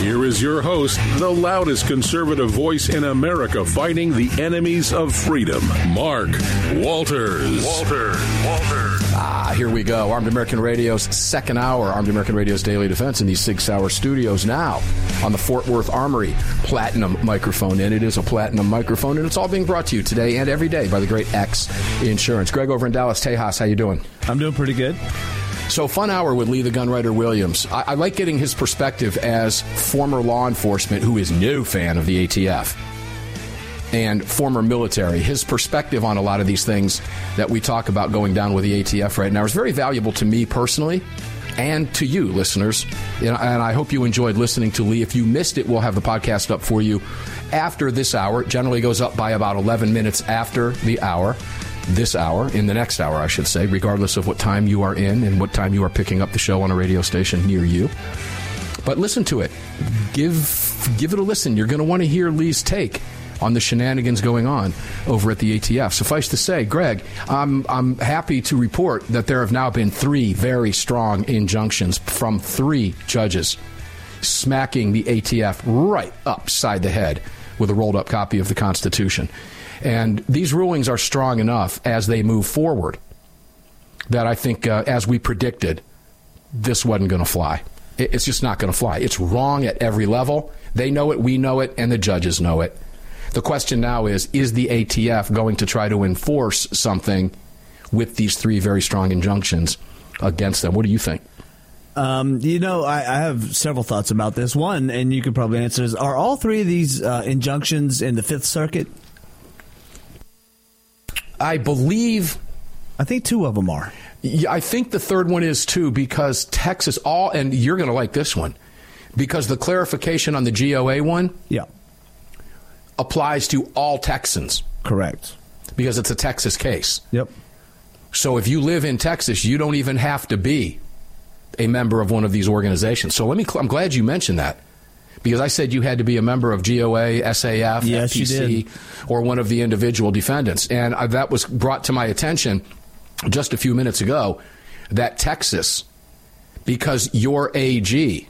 Here is your host, the loudest conservative voice in America fighting the enemies of freedom, Mark Walters. Walters. Walters. Ah, here we go. Armed American Radio's second hour, Armed American Radio's Daily Defense in these Sig Sauer studios now on the Fort Worth Armory Platinum microphone. And it is a platinum microphone, and it's all being brought to you today and every day by the great X Insurance. Greg over in Dallas, Tejas, how you doing? I'm doing pretty good. So, fun hour with Lee the Gunwriter Williams. I, I like getting his perspective as former law enforcement who is no fan of the ATF and former military. His perspective on a lot of these things that we talk about going down with the ATF right now is very valuable to me personally and to you, listeners. And I hope you enjoyed listening to Lee. If you missed it, we'll have the podcast up for you after this hour. It generally goes up by about 11 minutes after the hour this hour, in the next hour, I should say, regardless of what time you are in and what time you are picking up the show on a radio station near you. But listen to it. Give give it a listen. You're going to want to hear Lee's take on the shenanigans going on over at the ATF. Suffice to say, Greg, I'm, I'm happy to report that there have now been three very strong injunctions from three judges smacking the ATF right upside the head with a rolled up copy of the Constitution. And these rulings are strong enough as they move forward that I think, uh, as we predicted, this wasn't going to fly. It's just not going to fly. It's wrong at every level. They know it, we know it, and the judges know it. The question now is is the ATF going to try to enforce something with these three very strong injunctions against them? What do you think? Um, you know, I, I, have several thoughts about this. One, and you could probably answer is: Are all three of these uh, injunctions in the Fifth Circuit? I believe. I think two of them are. Yeah, I think the third one is too because Texas all, and you're going to like this one because the clarification on the GOA one, yeah, applies to all Texans. Correct. Because it's a Texas case. Yep. So if you live in Texas, you don't even have to be a member of one of these organizations. So let me. I'm glad you mentioned that because I said you had to be a member of GOA, SAF, yes, FPC, or one of the individual defendants. And that was brought to my attention just a few minutes ago that Texas, because your AG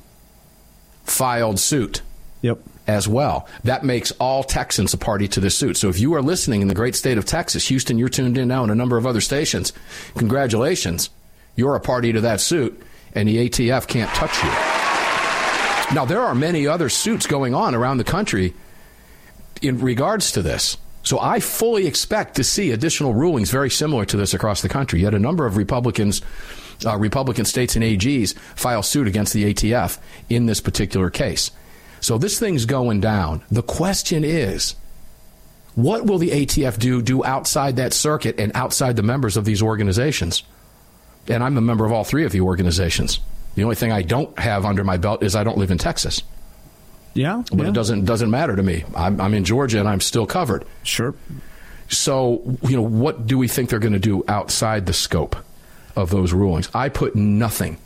filed suit. Yep. As well. That makes all Texans a party to this suit. So if you are listening in the great state of Texas, Houston, you're tuned in now, and a number of other stations, congratulations. You're a party to that suit, and the ATF can't touch you. Now, there are many other suits going on around the country in regards to this. So I fully expect to see additional rulings very similar to this across the country. Yet a number of Republicans, uh, Republican states and AGs file suit against the ATF in this particular case. So this thing's going down. The question is, what will the ATF do do outside that circuit and outside the members of these organizations? And I'm a member of all three of the organizations. The only thing I don't have under my belt is I don't live in Texas. Yeah, but yeah. it doesn't doesn't matter to me. I'm, I'm in Georgia and I'm still covered. Sure. So you know, what do we think they're going to do outside the scope of those rulings? I put nothing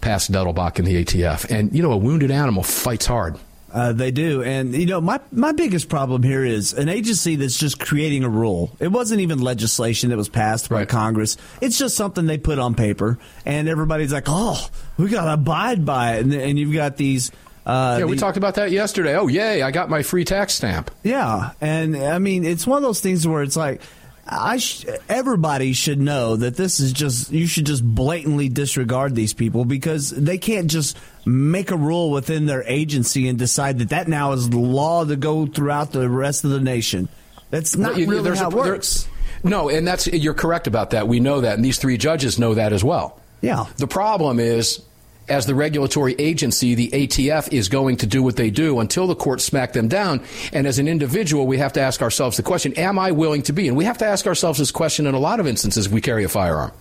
past Dettelbach and the ATF, and you know, a wounded animal fights hard. Uh, they do, and you know, my my biggest problem here is an agency that's just creating a rule. It wasn't even legislation that was passed by Right. Congress. It's just something they put on paper, and everybody's like, "Oh, we got to abide by it." And, and you've got these. Uh, Yeah, we the- talked about that yesterday. Oh, yay! I got my free tax stamp. Yeah, and I mean, it's one of those things where it's like, I sh- everybody should know that this is just you should just blatantly disregard these people because they can't just make a rule within their agency and decide that that now is the law to go throughout the rest of the nation. That's not You- really how a- it works. No, and that's you're correct about that. We know that, and these three judges know that as well. Yeah. The problem is, as the regulatory agency, the ATF is going to do what they do until the courts smack them down. And as an individual, we have to ask ourselves the question: Am I willing to be? And we have to ask ourselves this question in a lot of instances. If we carry a firearm.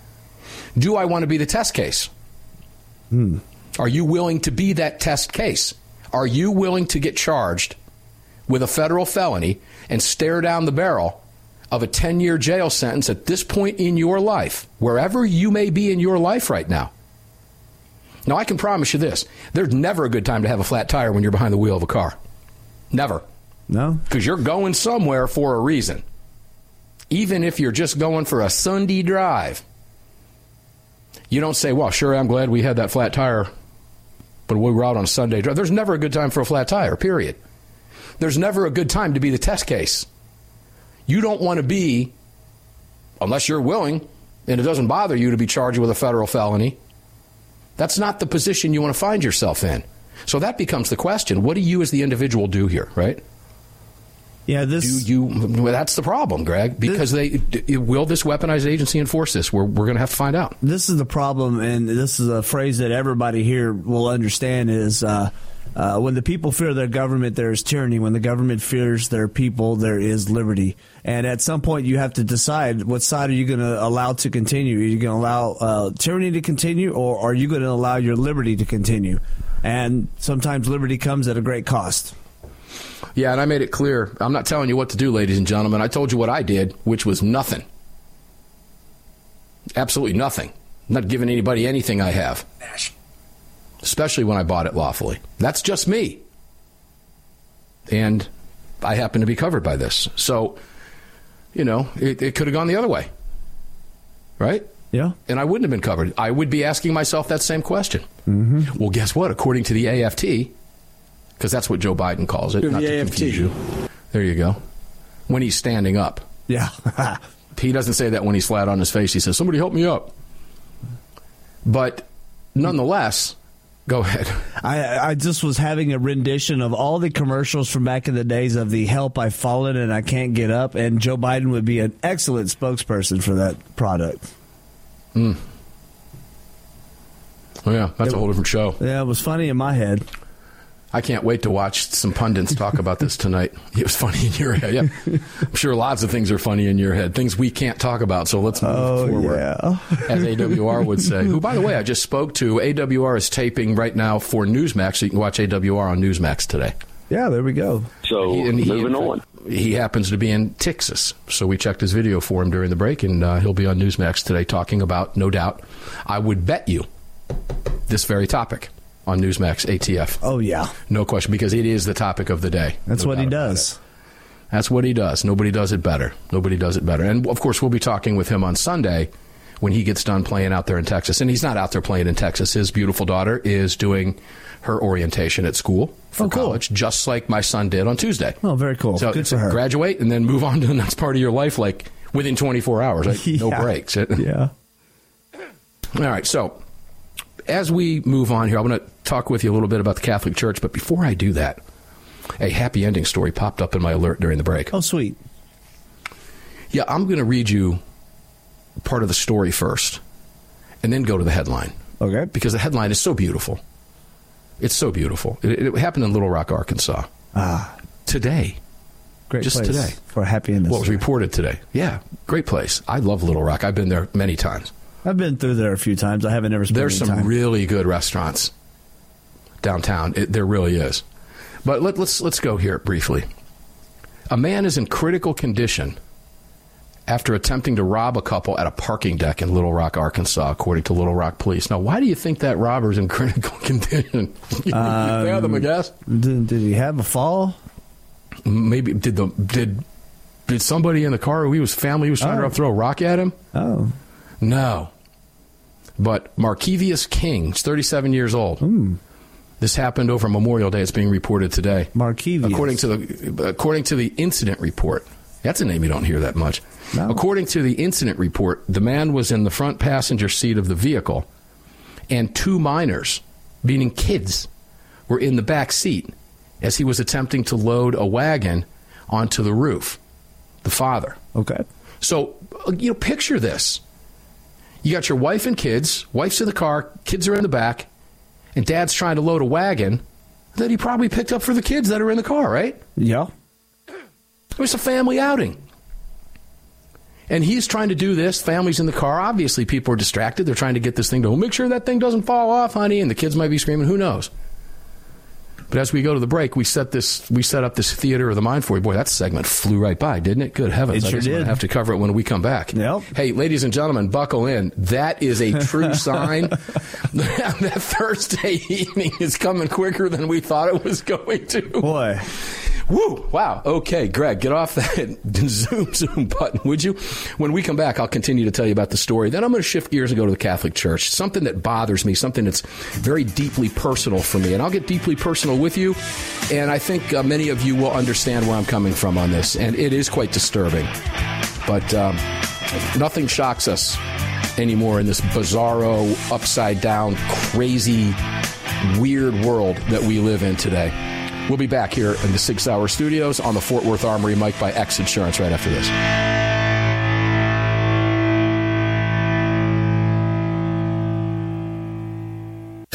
Do I want to be the test case? Hmm. Are you willing to be that test case? Are you willing to get charged with a federal felony and stare down the barrel of a 10 year jail sentence at this point in your life, wherever you may be in your life right now? Now, I can promise you this there's never a good time to have a flat tire when you're behind the wheel of a car. Never. No? Because you're going somewhere for a reason. Even if you're just going for a Sunday drive. You don't say, well, sure, I'm glad we had that flat tire, but we were out on a Sunday drive. There's never a good time for a flat tire, period. There's never a good time to be the test case. You don't want to be, unless you're willing and it doesn't bother you to be charged with a federal felony. That's not the position you want to find yourself in. So that becomes the question. What do you as the individual do here, right? Yeah, this. Do you? Well, that's the problem, Greg. Because they will this weaponized agency enforce this? We're we're going to have to find out. this is the problem, and this is a phrase that everybody here will understand is uh, uh, when the people fear their government, there is tyranny. When the government fears their people, there is liberty. And at some point, you have to decide what side are you going to allow to continue? Are you going to allow uh, tyranny to continue, or are you going to allow your liberty to continue? And sometimes liberty comes at a great cost. Yeah, and I made it clear. I'm not telling you what to do, ladies and gentlemen. I told you what I did, which was nothing. Absolutely nothing. Not giving anybody anything I have. Especially when I bought it lawfully. That's just me. And I happen to be covered by this. So, you know, it, it could have gone the other way. Right? Yeah. and I wouldn't have been covered. I would be asking myself that same question. Mm-hmm. Well, guess what? According to the AFT, because that's what Joe Biden calls it, The not to AFT. confuse you. There you go. When he's standing up, Yeah. he doesn't say that when he's flat on his face. He says, "Somebody help me up." But nonetheless, go ahead. I, I just was having a rendition of all the commercials from back in the days of the help I've fallen and I can't get up, and Joe Biden would be an excellent spokesperson for that product. Hmm. Oh, yeah, that's a whole different show. Yeah, it was funny in my head. I can't wait to watch some pundits talk about this tonight. It was funny in your head. Yeah. I'm sure lots of things are funny in your head, things we can't talk about. So let's move forward. yeah. as AWR would say. Who, by the way, I just spoke to. AWR is taping right now for Newsmax, so you can watch AWR on Newsmax today. Yeah, there we go. So He- and he- moving on. He happens to be in Texas, so we checked his video for him during the break, and uh, he'll be on Newsmax today talking about, no doubt, I would bet you, this very topic on Newsmax ATF. Oh, yeah. No question, because it is the topic of the day. That's No what he does. That's what he does. Nobody does it better. Nobody does it better. And of course, we'll be talking with him on Sunday when he gets done playing out there in Texas. And he's not out there playing in Texas. His beautiful daughter is doing her orientation at school for Oh, cool. college, just like my son did on Tuesday. Oh, very cool. So Good for her. graduate and then move on to the next part of your life, like within 24 hours. Like, No breaks. Yeah. All right. So as we move on here, I want to talk with you a little bit about the Catholic Church. But before I do that, a happy ending story popped up in my alert during the break. Oh, sweet. Yeah, I'm going to read you part of the story first and then go to the headline Okay. because the headline is so beautiful. It's so beautiful. It, it happened in Little Rock, Arkansas Ah, today. great Just place today. for a happy ending. What was reported today? Yeah, great place. I love Little Rock. I've been there many times. I've been through there a few times. I haven't ever spent There's some time. really good restaurants downtown. It, there really is. But let, let's let's go here briefly. A man is in critical condition after attempting to rob a couple at a parking deck in Little Rock, Arkansas, according to Little Rock police. Now, why do you think that robber's in critical condition? you fathom um, a guess? did, did he have a fall? Maybe did the did did somebody in the car who he was family who was trying Oh. to throw a rock at him? Oh, No. But Markevius King, he's 37 years old. This happened over Memorial Day. It's being reported today. Markevius. According to the according to the incident report. That's a name you don't hear that much. No. According to the incident report, the man was in the front passenger seat of the vehicle and two minors, meaning kids, were in the back seat as he was attempting to load a wagon onto the roof. The father. okay. So, uh, you know, picture this. You got your wife and kids, wife's in the car, kids are in the back, and dad's trying to load a wagon that he probably picked up for the kids that are in the car, right? Yeah. It was a family outing. And he's trying to do this. Family's in the car. Obviously, people are distracted. They're trying to get this thing to make sure that thing doesn't fall off, honey. And the kids might be screaming. Who knows? But as we go to the break, we set this we set up this theater of the mind for you. Boy, that segment flew right by, didn't it? Good heavens! It I sure guess I'm gonna did. have to cover it when we come back. Yep. Hey, ladies and gentlemen, buckle in. That is a true sign that Thursday evening is coming quicker than we thought it was going to. Boy. Woo! Wow. Okay, Greg, get off that zoom zoom button, would you? When we come back, I'll continue to tell you about the story. Then I'm going to shift gears and go to the Catholic Church. Something that bothers me, something that's very deeply personal for me, and I'll get deeply personal with you. And I think uh, many of you will understand where I'm coming from on this, and it is quite disturbing. But um, nothing shocks us anymore in this bizarro, upside down, crazy, weird world that we live in today. We'll be back here in the Sig Sauer Studios on the Fort Worth Armory, Mike by X Insurance, right after this.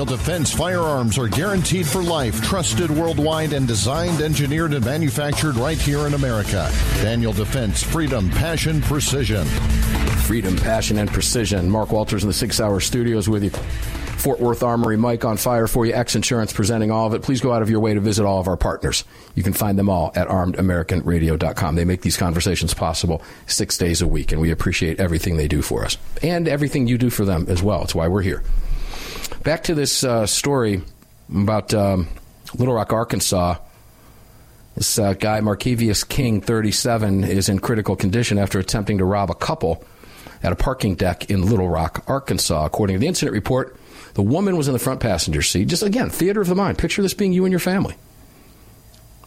Daniel Defense firearms are guaranteed for life, trusted worldwide, and designed, engineered, and manufactured right here in America. Daniel Defense, freedom, passion, precision. Freedom, passion, and precision. Mark Walters in the Sig Sauer Studios with you. Fort Worth Armory, Mike on fire for you. X Insurance presenting all of it. Please go out of your way to visit all of our partners. You can find them all at armedamericanradio.com. They make these conversations possible six days a week, and we appreciate everything they do for us and everything you do for them as well. It's why we're here. Back to this uh, story about um, Little Rock, Arkansas. This uh, guy, Markevius King, 37, is in critical condition after attempting to rob a couple at a parking deck in Little Rock, Arkansas. According to the incident report, the woman was in the front passenger seat. Just again, theater of the mind. Picture this being you and your family.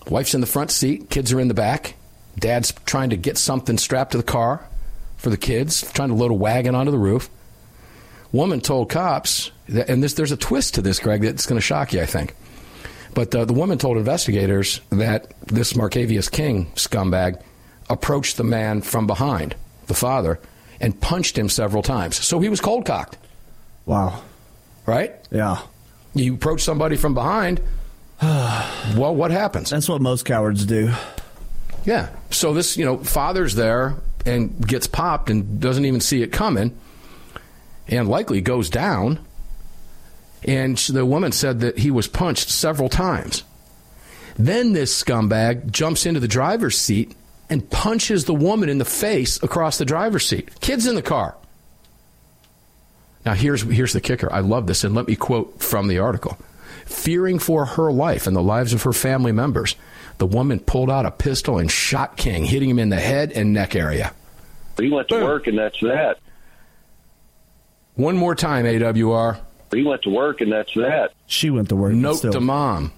Wife's in the front seat, kids are in the back. Dad's trying to get something strapped to the car for the kids, trying to load a wagon onto the roof. Woman told cops, that, and this, there's a twist to this, Greg, that's going to shock you, I think. But uh, the woman told investigators that this Markevius King scumbag approached the man from behind, the father, and punched him several times. So he was cold cocked. Wow. Right? Yeah. You approach somebody from behind. well, what happens? That's what most cowards do. Yeah. So this, you know, father's there and gets popped and doesn't even see it coming and likely goes down. And the woman said that he was punched several times. Then this scumbag jumps into the driver's seat and punches the woman in the face across the driver's seat. Kids in the car. Now, here's, here's the kicker. I love this, and let me quote from the article. Fearing for her life and the lives of her family members, the woman pulled out a pistol and shot King, hitting him in the head and neck area. He went to work, and that's that. One more time, AWR. He went to work, and that's that. She went to work. Note to mom.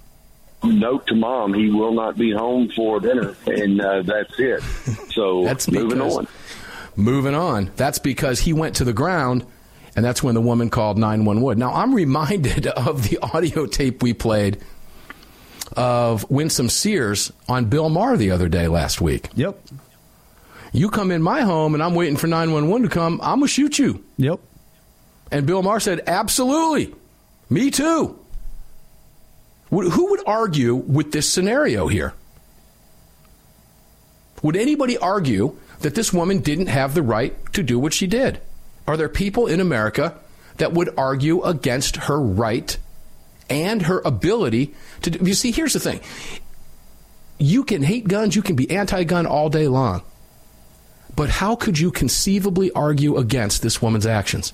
Note to mom, he will not be home for dinner, and uh, that's it. So That's moving because- on. Moving on. That's because he went to the ground, and that's when the woman called 911. Now, I'm reminded of the audio tape we played of Winsome Sears on Bill Maher the other day last week. Yep. You come in my home, and I'm waiting for 911 to come, I'm going to shoot you. Yep. And Bill Maher said, Absolutely. Me too. Who would argue with this scenario here? Would anybody argue that this woman didn't have the right to do what she did? Are there people in America that would argue against her right and her ability to do? You see, here's the thing you can hate guns, you can be anti gun all day long. But how could you conceivably argue against this woman's actions?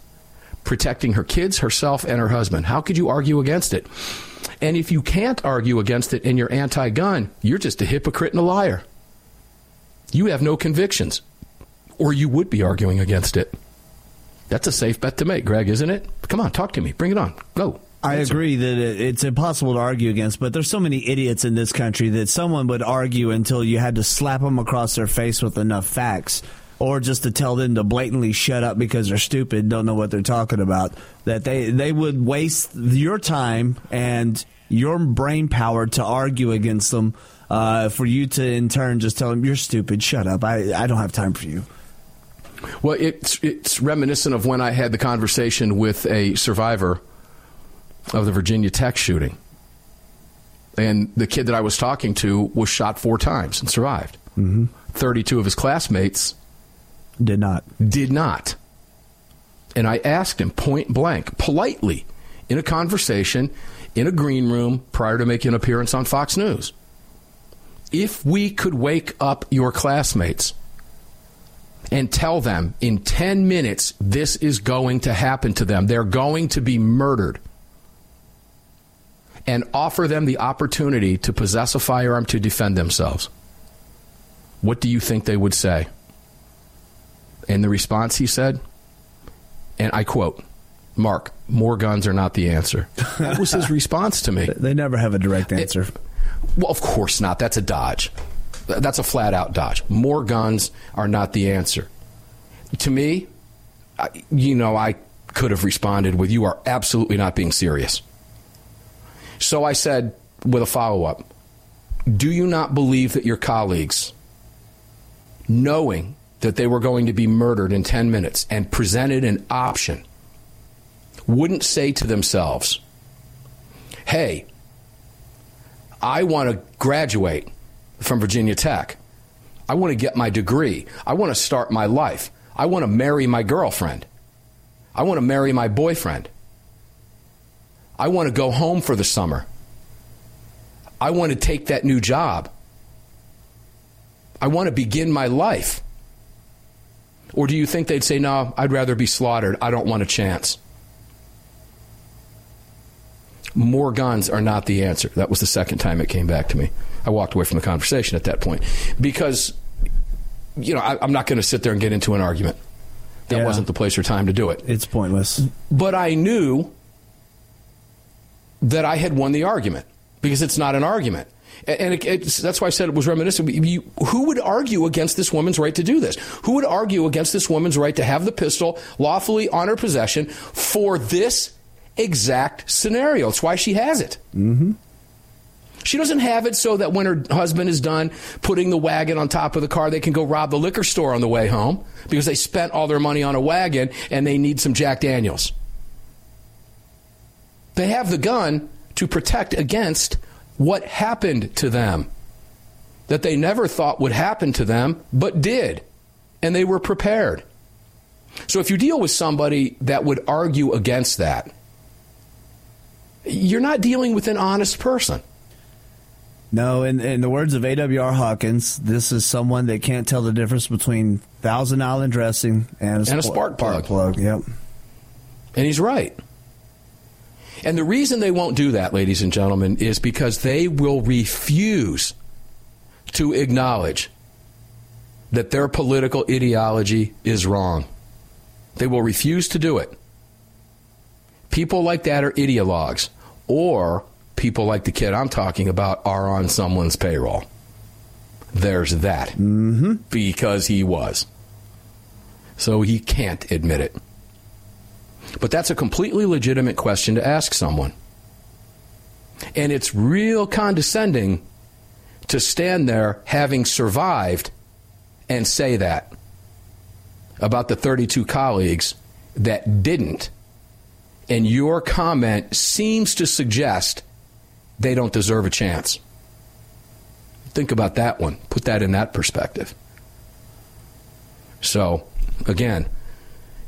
Protecting her kids, herself, and her husband. How could you argue against it? And if you can't argue against it and you're anti gun, you're just a hypocrite and a liar. You have no convictions, or you would be arguing against it. That's a safe bet to make, Greg, isn't it? Come on, talk to me. Bring it on. Go. I agree that it's impossible to argue against, but there's so many idiots in this country that someone would argue until you had to slap them across their face with enough facts, or just to tell them to blatantly shut up because they're stupid, don't know what they're talking about. That they they would waste your time and your brain power to argue against them, uh, for you to in turn just tell them you're stupid, shut up. I I don't have time for you. Well, it's it's reminiscent of when I had the conversation with a survivor of the Virginia Tech shooting, and the kid that I was talking to was shot four times and survived. Mm-hmm. Thirty-two of his classmates Did not. did not. And I asked him point blank, politely, in a conversation in a green room prior to making an appearance on Fox News. If we could wake up your classmates and tell them in 10 minutes this is going to happen to them, they're going to be murdered. and offer them the opportunity to possess a firearm to defend themselves, what do you think they would say? In the response, he said, and I quote, Mark, more guns are not the answer. That was his response to me. They never have a direct answer. It, well, of course not. That's a dodge. That's a flat out dodge. More guns are not the answer. To me, I, you know, I could have responded with, You are absolutely not being serious. So I said with a follow up, Do you not believe that your colleagues, knowing that they were going to be murdered in 10 minutes and presented an option, wouldn't say to themselves, Hey, I want to graduate from Virginia Tech. I want to get my degree. I want to start my life. I want to marry my girlfriend. I want to marry my boyfriend. I want to go home for the summer. I want to take that new job. I want to begin my life. Or do you think they'd say, no, I'd rather be slaughtered. I don't want a chance? More guns are not the answer. That was the second time it came back to me. I walked away from the conversation at that point because, you know, I, am not going to sit there and get into an argument. That yeah. wasn't the place or time to do it. It's pointless. But I knew that I had won the argument because it's not an argument. And it, that's why I said it was reminiscent. You, who would argue against this woman's right to do this? Who would argue against this woman's right to have the pistol lawfully on her possession for this exact scenario? It's why she has it. Mm-hmm. She doesn't have it so that when her husband is done putting the wagon on top of the car, they can go rob the liquor store on the way home because they spent all their money on a wagon and they need some Jack Daniels. They have the gun to protect against what happened to them that they never thought would happen to them, but did. And they were prepared. So if you deal with somebody that would argue against that, you're not dealing with an honest person. No, in, in the words of A.W.R. Hawkins, this is someone that can't tell the difference between Thousand Island dressing and a, and a spark plug. plug. Yep. And he's right. And the reason they won't do that, ladies and gentlemen, is because they will refuse to acknowledge that their political ideology is wrong. They will refuse to do it. People like that are ideologues, or people like the kid I'm talking about are on someone's payroll. There's that. Mm-hmm. Because he was. So he can't admit it. But that's a completely legitimate question to ask someone. And it's real condescending to stand there having survived and say that about the 32 colleagues that didn't. And your comment seems to suggest they don't deserve a chance. Think about that one. Put that in that perspective. So, again,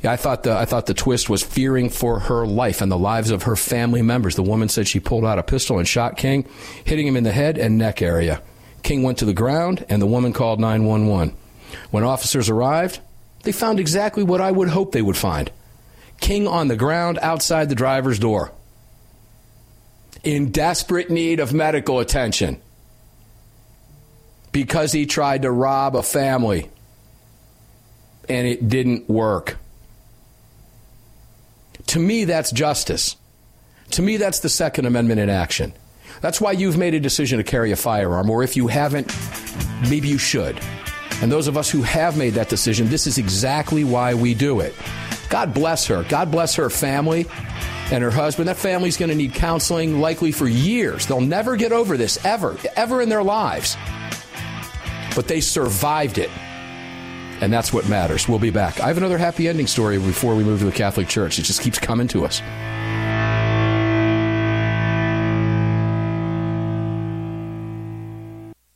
I thought the I thought the twist was fearing for her life and the lives of her family members. The woman said she pulled out a pistol and shot King, hitting him in the head and neck area. King went to the ground and the woman called 911. When officers arrived, they found exactly what I would hope they would find. King on the ground outside the driver's door. In desperate need of medical attention because he tried to rob a family and it didn't work. To me, that's justice. To me, that's the Second Amendment in action. That's why you've made a decision to carry a firearm, or if you haven't, maybe you should. And those of us who have made that decision, this is exactly why we do it. God bless her. God bless her family and her husband. That family's going to need counseling likely for years. They'll never get over this, ever, ever in their lives. But they survived it and that's what matters. We'll be back. I have another happy ending story before we move to the Catholic Church. It just keeps coming to us.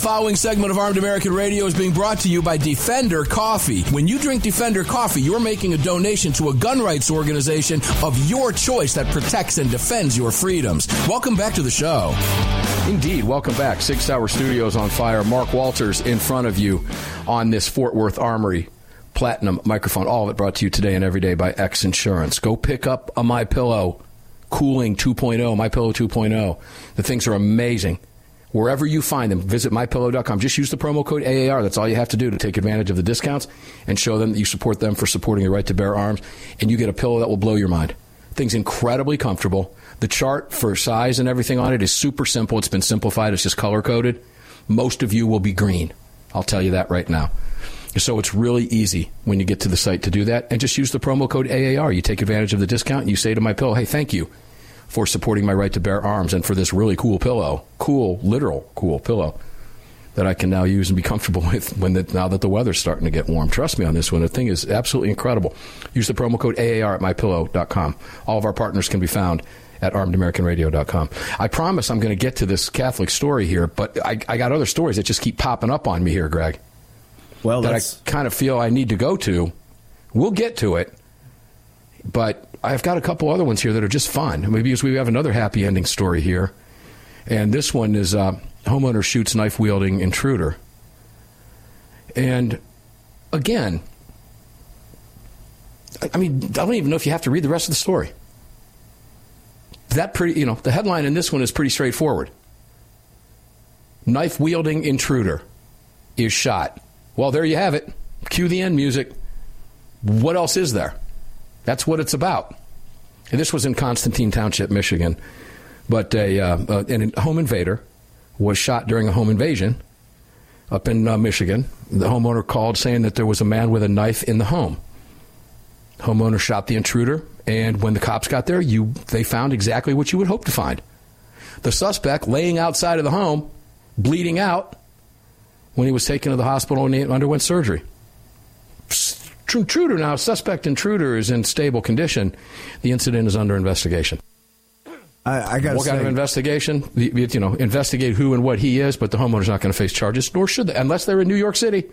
following segment of Armed American Radio is being brought to you by Defender Coffee. When you drink Defender Coffee, you're making a donation to a gun rights organization of your choice that protects and defends your freedoms. Welcome back to the show. Indeed, welcome back. Sig Sauer Studios on fire. Mark Walters in front of you on this Fort Worth Armory Platinum microphone. All of it brought to you today and every day by X Insurance. Go pick up a My Pillow Cooling 2.0, My Pillow 2.0. The things are amazing. Wherever you find them, visit mypillow.com. Just use the promo code AAR. That's all you have to do to take advantage of the discounts and show them that you support them for supporting the right to bear arms. And you get a pillow that will blow your mind. Thing's incredibly comfortable. The chart for size and everything on it is super simple. It's been simplified. It's just color coded. Most of you will be green. I'll tell you that right now. So it's really easy when you get to the site to do that. And just use the promo code AAR. You take advantage of the discount and you say to my pillow, hey, thank you for supporting my right to bear arms and for this really cool pillow. Cool, literal cool pillow that I can now use and be comfortable with when the, now that the weather's starting to get warm. Trust me on this one. The thing is absolutely incredible. Use the promo code AAR at mypillow.com. All of our partners can be found at armedamericanradio.com. I promise I'm going to get to this Catholic story here, but I, I got other stories that just keep popping up on me here, Greg. Well, that I kind of feel I need to go to. We'll get to it, but I've got a couple other ones here that are just fun. Maybe because we have another happy ending story here, and this one is uh, homeowner shoots knife wielding intruder, and again, I- mean, I don't even know if you have to read the rest of the story. That pretty, you know, the headline in this one is pretty straightforward. Knife wielding intruder is shot. Well, there you have it. Cue the end music. What else is there? That's what it's about. And this was in Constantine Township, Michigan. But a, uh, uh, an home invader was shot during a home invasion up in uh, Michigan. The homeowner called saying that there was a man with a knife in the home. Homeowner shot the intruder, and when the cops got there, you they found exactly what you would hope to find. The suspect laying outside of the home, bleeding out, when he was taken to the hospital and he underwent surgery. Intruder now, suspect intruder is in stable condition. The incident is under investigation. I, I got What say, kind of investigation? You know, investigate who and what he is, but the homeowner's not going to face charges, nor should they, unless they're in New York City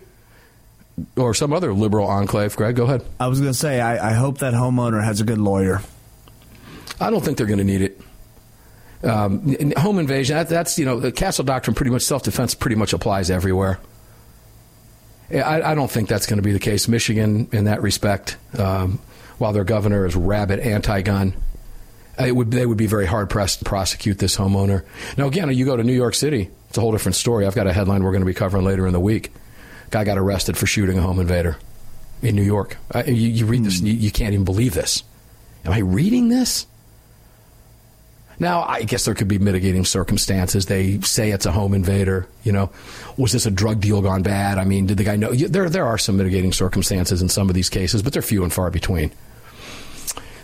or some other liberal enclave. Greg, go ahead. I was going to say, I, I hope that homeowner has a good lawyer. I don't think they're going to need it. Um, home invasion, that, that's, you know, the castle doctrine pretty much, self defense pretty much applies everywhere. I, I don't think that's going to be the case. Michigan, in that respect, um, while their governor is rabid anti gun, it would, they would be very hard pressed to prosecute this homeowner. Now, again, you go to New York City, it's a whole different story. I've got a headline we're going to be covering later in the week. Guy got arrested for shooting a home invader in New York. Uh, you, you read this, and you, you can't even believe this. Am I reading this? Now, I guess there could be mitigating circumstances. They say it's a home invader. You know, was this a drug deal gone bad? I mean, did the guy know? There, there are some mitigating circumstances in some of these cases, but they're few and far between.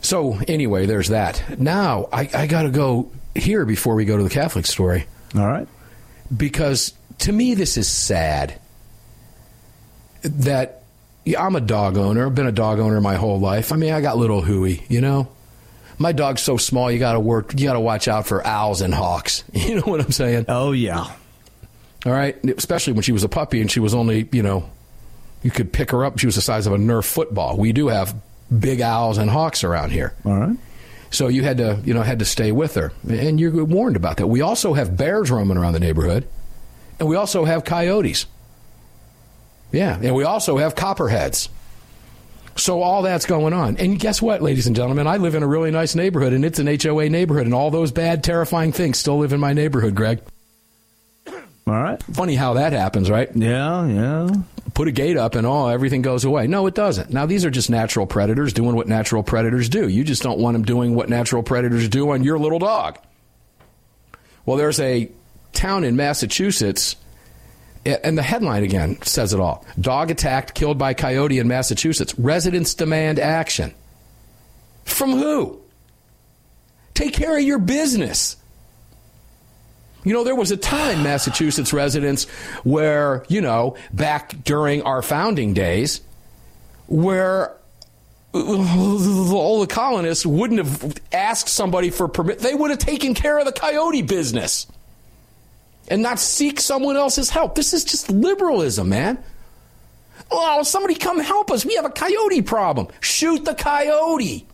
So, anyway, there's that. Now, I, I got to go here before we go to the Catholic story All right. because to me this is sad that yeah, I'm a dog owner. I've been a dog owner my whole life. I mean, I got little Huey, you know. My dog's so small, you got to work. You got to watch out for owls and hawks. You know what I'm saying? Oh, yeah. All right, especially when she was a puppy and she was only, you know, you could pick her up. She was the size of a Nerf football. We do have big owls and hawks around here. All right. So you had to, you know, had to stay with her, and you're warned about that. We also have bears roaming around the neighborhood, and we also have coyotes. Yeah, and we also have copperheads. So all that's going on, and guess what, ladies and gentlemen? I live in a really nice neighborhood, and it's an HOA neighborhood, and all those bad, terrifying things still live in my neighborhood. Greg, All right. funny how that happens, right? Yeah, yeah. put a gate up and all everything goes away. No, it doesn't. Now these are just natural predators doing what natural predators do. You just don't want them doing what natural predators do on your little dog. Well, there's a town in Massachusetts and the headline again says it all. Dog attacked, killed by coyote in Massachusetts. Residents demand action. From who? Take care of your business. You know, there was a time, Massachusetts residents, where, you know, back during our founding days, where all the colonists wouldn't have asked somebody for permit. They would have taken care of the coyote business and not seek someone else's help. This is just liberalism, man. Oh, somebody come help us. We have a coyote problem. Shoot the coyote.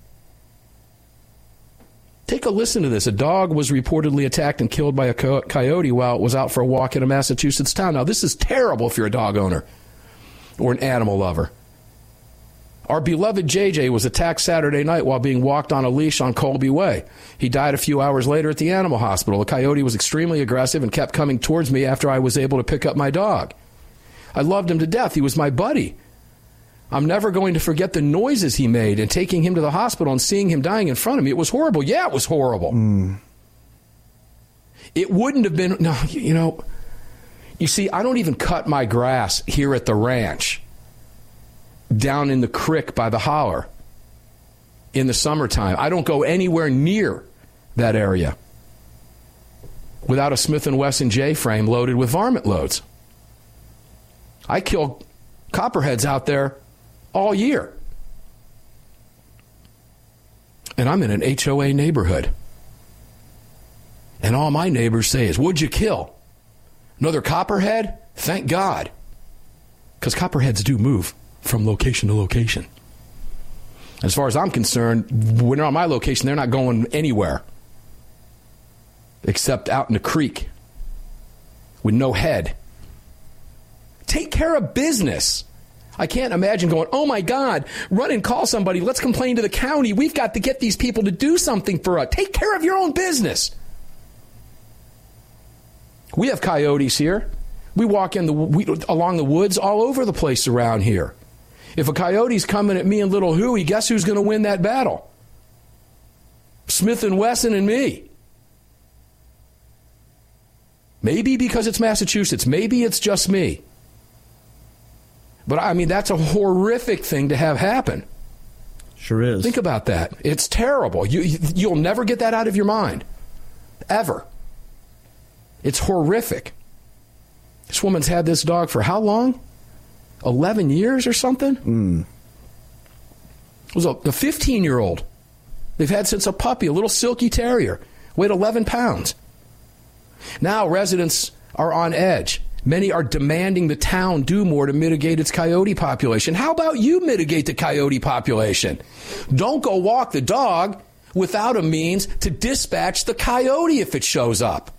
Take a listen to this. A dog was reportedly attacked and killed by a coyote while it was out for a walk in a Massachusetts town. Now, this is terrible if you're a dog owner or an animal lover. Our beloved JJ was attacked Saturday night while being walked on a leash on Colby Way. He died a few hours later at the animal hospital. The coyote was extremely aggressive and kept coming towards me after I was able to pick up my dog. I loved him to death. He was my buddy. I'm never going to forget the noises he made and taking him to the hospital and seeing him dying in front of me. It was horrible. Yeah, it was horrible. It wouldn't have been, no, you know, you see, I don't even cut my grass here at the ranch down in the creek by the holler in the summertime. I don't go anywhere near that area without a Smith & Wesson J frame loaded with varmint loads. I kill copperheads out there all year. And I'm in an HOA neighborhood. And all my neighbors say is, What'd you kill? Another copperhead? Thank God. Because copperheads do move from location to location. As far as I'm concerned, when they're on my location, they're not going anywhere except out in the creek with no head. Take care of business. I can't imagine going, oh my God, run and call somebody. Let's complain to the county. We've got to get these people to do something for us. Take care of your own business. We have coyotes here. We walk in the we, along the woods all over the place around here. If a coyote's coming at me and little Huey, guess who's going to win that battle? Smith and Wesson and me. Maybe because it's Massachusetts. Maybe it's just me. But I mean, that's a horrific thing to have happen. Sure is. Think about that. It's terrible. You, you'll never get that out of your mind. Ever. It's horrific. This woman's had this dog for how long? 11 years or something? Mm. It was a 15 year old. They've had since a puppy, a little silky terrier, weighed 11 pounds. Now residents are on edge. Many are demanding the town do more to mitigate its coyote population. How about you mitigate the coyote population? Don't go walk the dog without a means to dispatch the coyote if it shows up.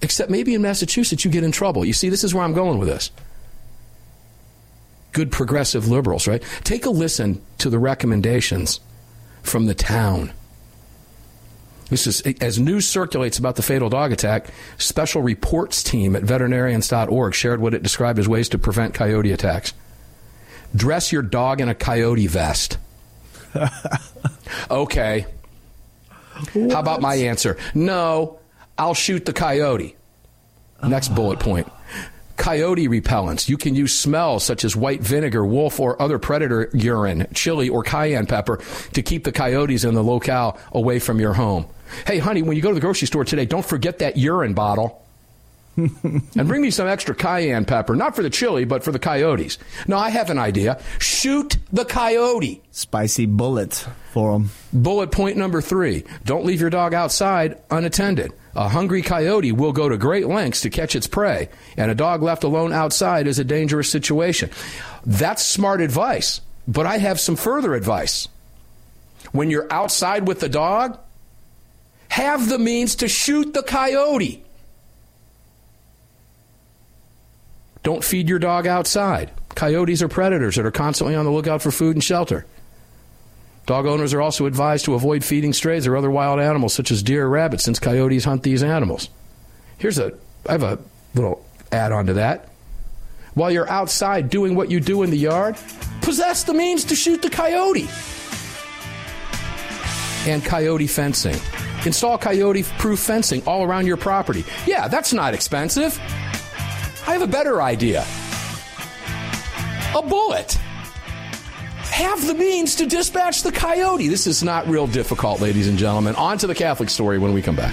Except maybe in Massachusetts you get in trouble. You see, this is where I'm going with this. Good progressive liberals, right? Take a listen to the recommendations from the town. This is as news circulates about the fatal dog attack. Special reports team at veterinarians.org shared what it described as ways to prevent coyote attacks. Dress your dog in a coyote vest. okay. What? How about my answer? No, I'll shoot the coyote. Next bullet point. Coyote repellents. You can use smells such as white vinegar, wolf, or other predator urine, chili, or cayenne pepper to keep the coyotes in the locale away from your home. Hey, honey, when you go to the grocery store today, don't forget that urine bottle. and bring me some extra cayenne pepper, not for the chili, but for the coyotes. No, I have an idea. Shoot the coyote. Spicy bullet for them. Bullet point number three don't leave your dog outside unattended. A hungry coyote will go to great lengths to catch its prey, and a dog left alone outside is a dangerous situation. That's smart advice, but I have some further advice. When you're outside with the dog, have the means to shoot the coyote. Don't feed your dog outside. Coyotes are predators that are constantly on the lookout for food and shelter. Dog owners are also advised to avoid feeding strays or other wild animals such as deer or rabbits since coyotes hunt these animals. Here's a I have a little add on to that. While you're outside doing what you do in the yard, possess the means to shoot the coyote. And coyote fencing. Install coyote proof fencing all around your property. Yeah, that's not expensive. I have a better idea a bullet. Have the means to dispatch the coyote. This is not real difficult, ladies and gentlemen. On to the Catholic story when we come back.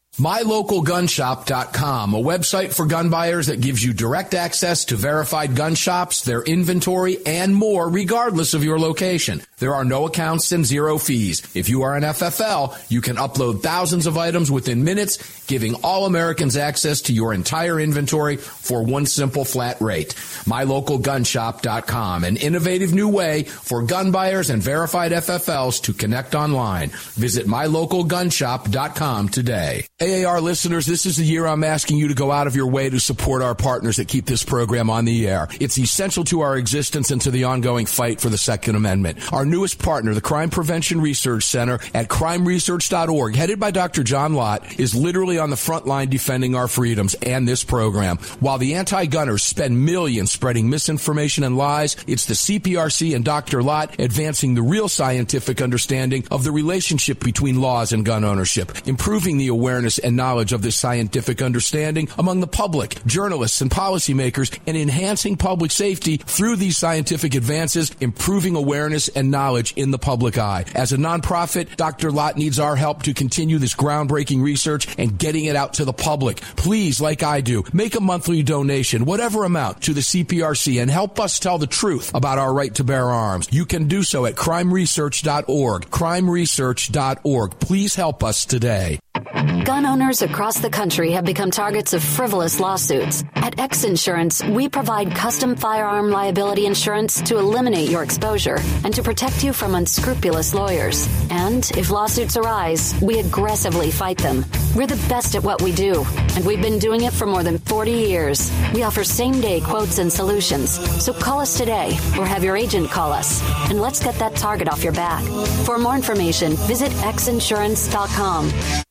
MyLocalGunShop.com, a website for gun buyers that gives you direct access to verified gun shops, their inventory, and more, regardless of your location. There are no accounts and zero fees. If you are an FFL, you can upload thousands of items within minutes, giving all Americans access to your entire inventory for one simple flat rate. MyLocalGunShop.com, an innovative new way for gun buyers and verified FFLs to connect online. Visit MyLocalGunShop.com today. AAR listeners, this is the year I'm asking you to go out of your way to support our partners that keep this program on the air. It's essential to our existence and to the ongoing fight for the Second Amendment. Our newest partner, the Crime Prevention Research Center at crimeresearch.org, headed by Dr. John Lott, is literally on the front line defending our freedoms and this program. While the anti-gunners spend millions spreading misinformation and lies, it's the CPRC and Dr. Lott advancing the real scientific understanding of the relationship between laws and gun ownership, improving the awareness and knowledge of this scientific understanding among the public, journalists, and policymakers, and enhancing public safety through these scientific advances, improving awareness and knowledge in the public eye. As a nonprofit, Dr. Lott needs our help to continue this groundbreaking research and getting it out to the public. Please, like I do, make a monthly donation, whatever amount, to the CPRC and help us tell the truth about our right to bear arms. You can do so at crimeresearch.org. Crimeresearch.org. Please help us today. Gun owners across the country have become targets of frivolous lawsuits. At X Insurance, we provide custom firearm liability insurance to eliminate your exposure and to protect you from unscrupulous lawyers. And if lawsuits arise, we aggressively fight them. We're the best at what we do, and we've been doing it for more than 40 years. We offer same day quotes and solutions. So call us today or have your agent call us, and let's get that target off your back. For more information, visit xinsurance.com.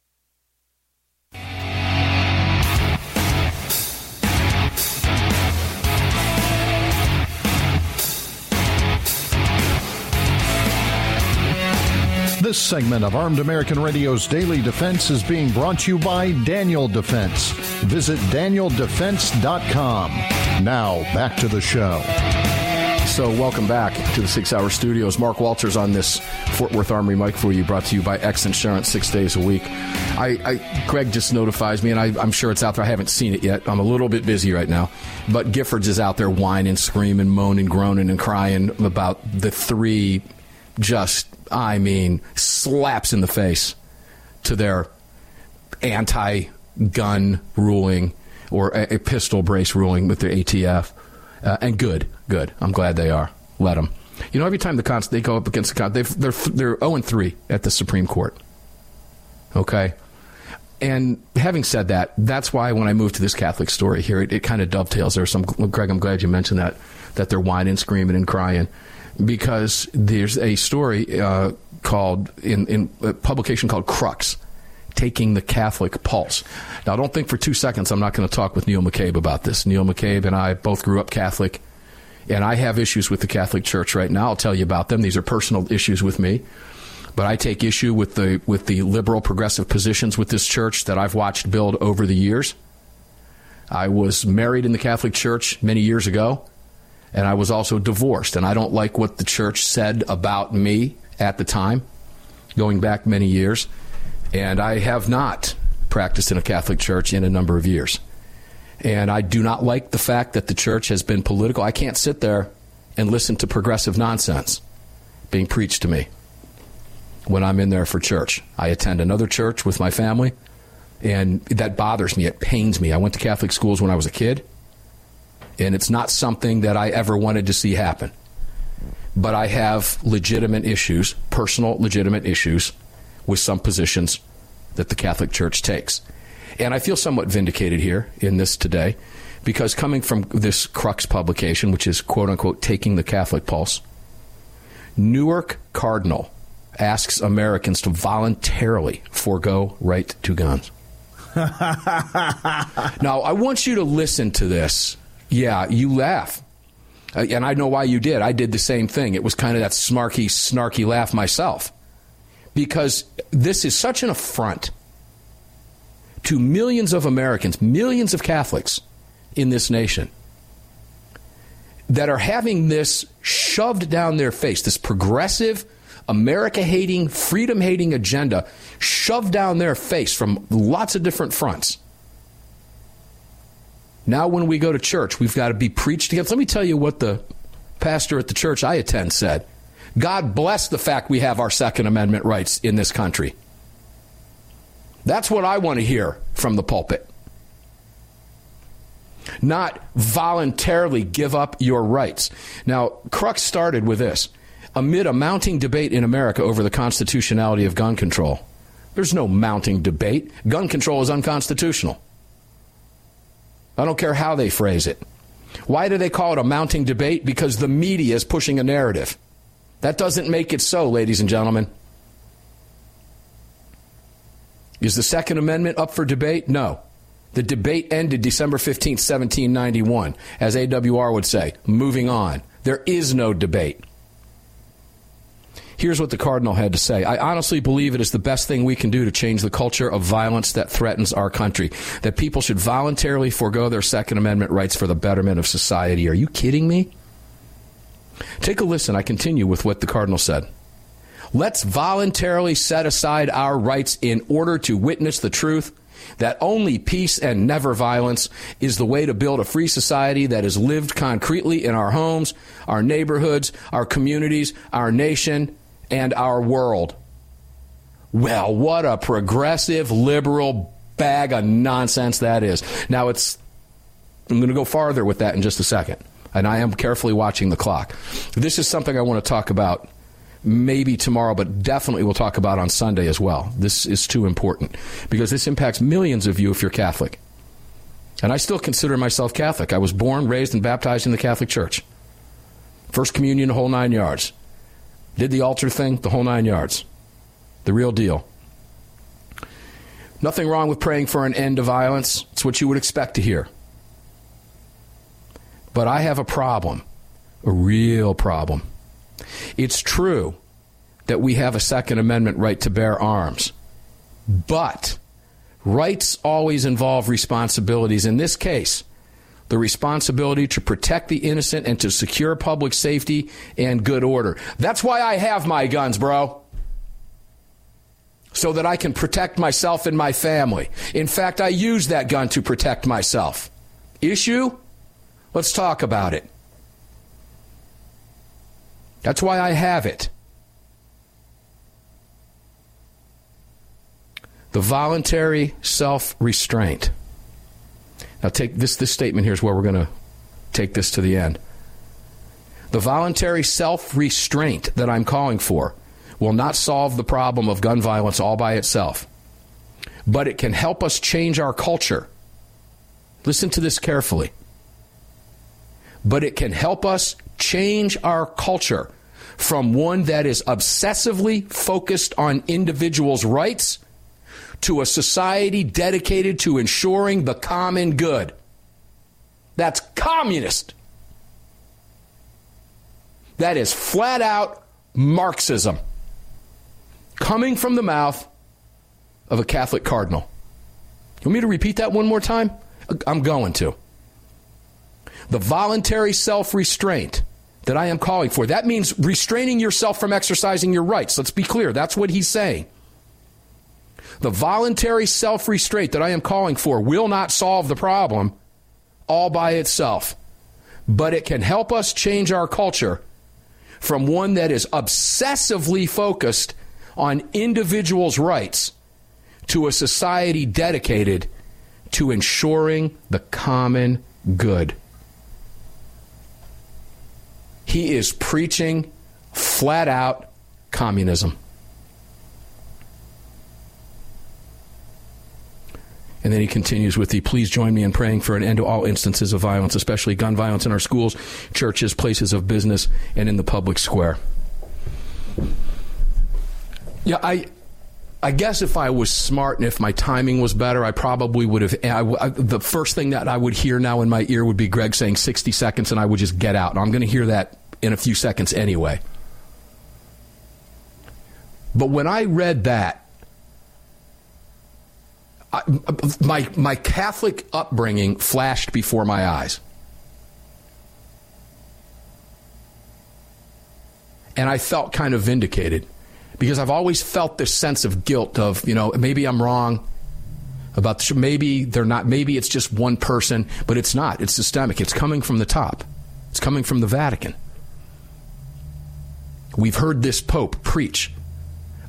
This segment of Armed American Radio's Daily Defense is being brought to you by Daniel Defense. Visit danieldefense.com. Now, back to the show. So, welcome back to the Sig Sauer Studios. Mark Walters on this Fort Worth Armory mic for you, brought to you by X Insurance, six days a week. I, I Greg just notifies me, and I, am sure it's out there. I haven't seen it yet. I'm a little bit busy right now, but Giffords is out there whining, screaming, moaning, groaning, and crying about the three just I mean, slaps in the face to their anti gun ruling or a, a, pistol brace ruling with their ATF. Uh, and good, good. I'm glad they are. Let them. You know, every time the cons- they go up against the cons- they're they're 0 and 3 at the Supreme Court. Okay? And having said that, that's why when I moved to this Catholic story here, it, it kind of dovetails there. So, Greg, I'm glad you mentioned that, that they're whining, screaming, and crying because there's a story uh, called in, in a publication called Crux. Taking the Catholic Pulse. Now, don't think for two seconds I'm not going to talk with Neil McCabe about this. Neil McCabe and I both grew up Catholic, and I have issues with the Catholic Church right now. I'll tell you about them. These are personal issues with me but I take issue with the with the liberal progressive positions with this church that I've watched build over the years. I was married in the Catholic Church many years ago and I was also divorced. And I don't like what the church said about me at the time, going back many years. And I have not practiced in a Catholic church in a number of years. And I do not like the fact that the church has been political. I can't sit there and listen to progressive nonsense being preached to me when I'm in there for church. I attend another church with my family, And that bothers me. It pains me. I went to Catholic schools when I was a kid, and it's not something that I ever wanted to see happen. But I have legitimate issues, personal legitimate issues, with some positions that the Catholic Church takes. And I feel somewhat vindicated here in this today because coming from this Crux publication, which is quote unquote taking the Catholic pulse, Newark Cardinal asks Americans to voluntarily forego right to guns. now, I want you to listen to this. Yeah, you laugh. Uh, and I know why you did. I did the same thing. It was kind of that smarky, snarky laugh myself. Because this is such an affront to millions of Americans, millions of Catholics in this nation that are having this shoved down their face, this progressive, America hating, freedom hating agenda shoved down their face from lots of different fronts. Now, when we go to church, we've got to be preached against. Let me tell you what the pastor at the church I attend said. God bless the fact we have our Second Amendment rights in this country. That's what I want to hear from the pulpit. Not voluntarily give up your rights. Now, Crux started with this amid a mounting debate in America over the constitutionality of gun control. There's no mounting debate. Gun control is unconstitutional. I don't care how they phrase it. Why do they call it a mounting debate? Because the media is pushing a narrative. That doesn't make it so, ladies and gentlemen. Is the Second Amendment up for debate? No. The debate ended December 15, 1791, as AWR would say. Moving on. There is no debate. Here's what the Cardinal had to say. I honestly believe it is the best thing we can do to change the culture of violence that threatens our country. That people should voluntarily forego their Second Amendment rights for the betterment of society. Are you kidding me? Take a listen. I continue with what the Cardinal said. Let's voluntarily set aside our rights in order to witness the truth that only peace and never violence is the way to build a free society that is lived concretely in our homes, our neighborhoods, our communities, our nation, and our world. Well, what a progressive liberal bag of nonsense that is. Now, it's, I'm going to go farther with that in just a second, and I am carefully watching the clock. This is something I want to talk about maybe tomorrow, but definitely we'll talk about on Sunday as well. This is too important because this impacts millions of you if you're Catholic. And I still consider myself Catholic. I was born, raised, and baptized in the Catholic Church. First communion, the whole nine yards. Did the altar thing, the whole nine yards. The real deal. Nothing wrong with praying for an end to violence. It's what you would expect to hear. But I have a problem, a real problem. It's true that we have a Second Amendment right to bear arms, but rights always involve responsibilities. In this case, the responsibility to protect the innocent and to secure public safety and good order. That's why I have my guns, bro. So that I can protect myself and my family. In fact, I use that gun to protect myself. Issue? Let's talk about it. That's why I have it. The voluntary self restraint. Now, take this, this statement here is where we're going to take this to the end. The voluntary self restraint that I'm calling for will not solve the problem of gun violence all by itself, but it can help us change our culture. Listen to this carefully. But it can help us change our culture from one that is obsessively focused on individuals' rights to a society dedicated to ensuring the common good. That's communist. That is flat out Marxism coming from the mouth of a Catholic cardinal. You want me to repeat that one more time? I'm going to. The voluntary self restraint that I am calling for. That means restraining yourself from exercising your rights. Let's be clear. That's what he's saying. The voluntary self restraint that I am calling for will not solve the problem all by itself, but it can help us change our culture from one that is obsessively focused on individuals' rights to a society dedicated to ensuring the common good. He is preaching flat out communism. And then he continues with the please join me in praying for an end to all instances of violence, especially gun violence in our schools, churches, places of business, and in the public square. Yeah, I I guess if I was smart and if my timing was better, I probably would have. I, I, the first thing that I would hear now in my ear would be Greg saying 60 seconds, and I would just get out. I'm going to hear that in a few seconds anyway. But when I read that, I, my my Catholic upbringing flashed before my eyes, and I felt kind of vindicated because I've always felt this sense of guilt of you know maybe I'm wrong about maybe they're not maybe it's just one person, but it's not. It's systemic. It's coming from the top. It's coming from the Vatican. We've heard this Pope preach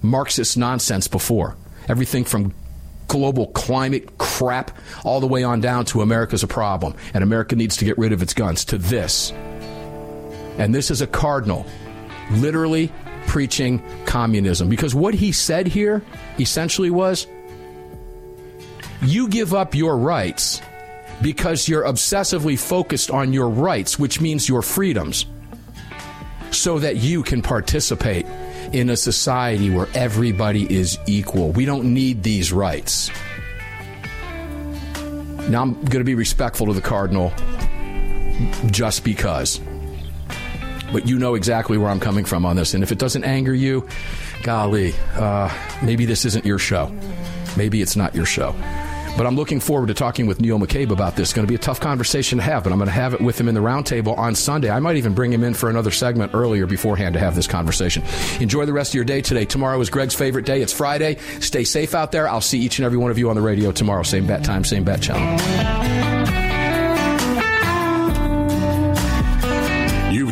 Marxist nonsense before. Everything from global climate crap all the way on down to America's a problem and America needs to get rid of its guns to this. And this is a cardinal literally preaching communism because what he said here essentially was you give up your rights because you're obsessively focused on your rights, which means your freedoms, so that you can participate in a society where everybody is equal. We don't need these rights. Now, I'm going to be respectful to the Cardinal just because. But you know exactly where I'm coming from on this. And if it doesn't anger you, golly, uh, maybe this isn't your show. Maybe it's not your show. But I'm looking forward to talking with Neil McCabe about this. It's going to be a tough conversation to have, but I'm going to have it with him in the roundtable on Sunday. I might even bring him in for another segment earlier beforehand to have this conversation. Enjoy the rest of your day today. Tomorrow is Greg's favorite day. It's Friday. Stay safe out there. I'll see each and every one of you on the radio tomorrow. Same bat time, same bat channel.